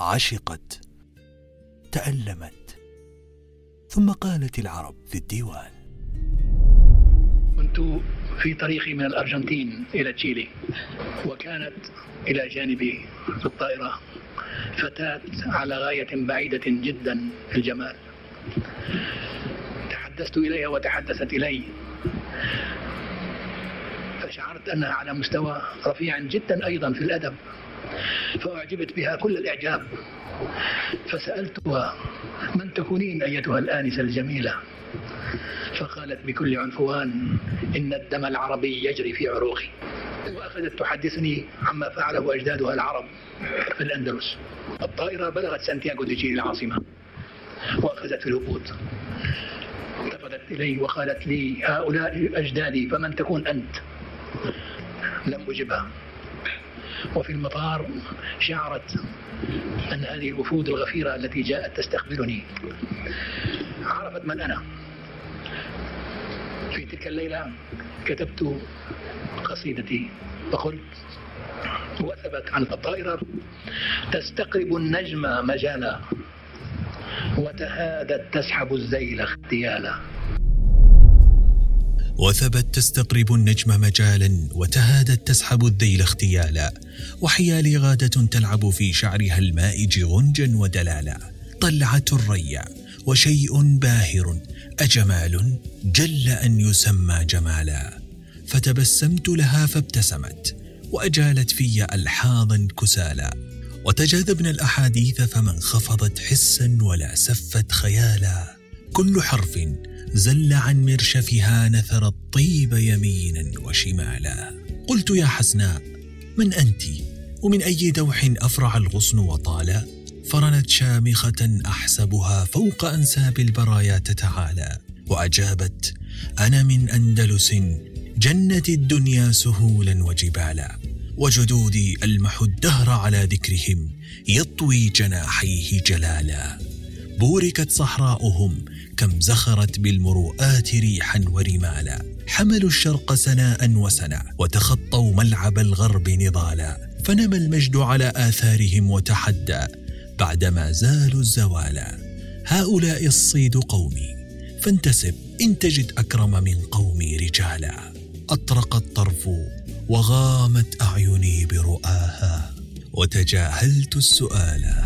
عشقت تألمت. ثم قالت العرب في الديوان. كنت في طريقي من الأرجنتين إلى تشيلي وكانت إلى جانبي في الطائرة فتاة على غاية بعيدة جدا في الجمال. تحدثت إليها وتحدثت إلي. فشعرت أنها على مستوى رفيع جدا أيضا في الأدب. فأعجبت بها كل الإعجاب. فسألتها من تكونين أيتها الآنسة الجميلة؟ فقالت بكل عنفوان إن الدم العربي يجري في عروقي. وأخذت تحدثني عما فعله أجدادها العرب في الأندلس. الطائرة بلغت سانتياغو دي جيلي العاصمة وأخذت في الهبوط. التفتت إلي وقالت لي هؤلاء أجدادي فمن تكون أنت؟ لم أجبها. وفي المطار شعرت أن هذه الوفود الغفيرة التي جاءت تستقبلني. عرفت من أنا. في تلك الليلة كتبت قصيدتي وقلت وثبت عن الطائرة تستقرب النجم مجالا وتهادت تسحب الزيل اغتيالا وثبت تستقرب النجم مجالا وتهادت تسحب الذيل اغتيالا وحيالي غادة تلعب في شعرها المائج غنجا ودلالا. طلعة الريا وشيء باهر أجمال جل أن يسمى جمالا. فتبسمت لها فابتسمت وأجالت في ألحاظا كسالا. وتجاذبنا الأحاديث فما انخفضت حسا ولا سفت خيالا. كل حرف زل عن مرشفها نثر الطيب يمينا وشمالا. قلت يا حسناء من أنت؟ ومن أي دوح أفرع الغصن وطالا فرنت شامخة أحسبها فوق أنساب البرايا تتعالى. وأجابت أنا من أندلس جنة الدنيا سهولا وجبالا. وجدودي ألمح الدهر على ذكرهم يطوي جناحيه جلالا. بوركت صحراؤهم كم زخرت بالمروءات ريحا ورمالا. حملوا الشرق سناء وسنا وتخطوا ملعب الغرب نضالا. فنمى المجد على آثارهم وتحدى بعدما زالوا الزوالا. هؤلاء الصيد قومي فانتسب إن تجد أكرم من قومي رجالا. أطرق الطرف وغامت أعيني برؤاها وتجاهلت السؤالا.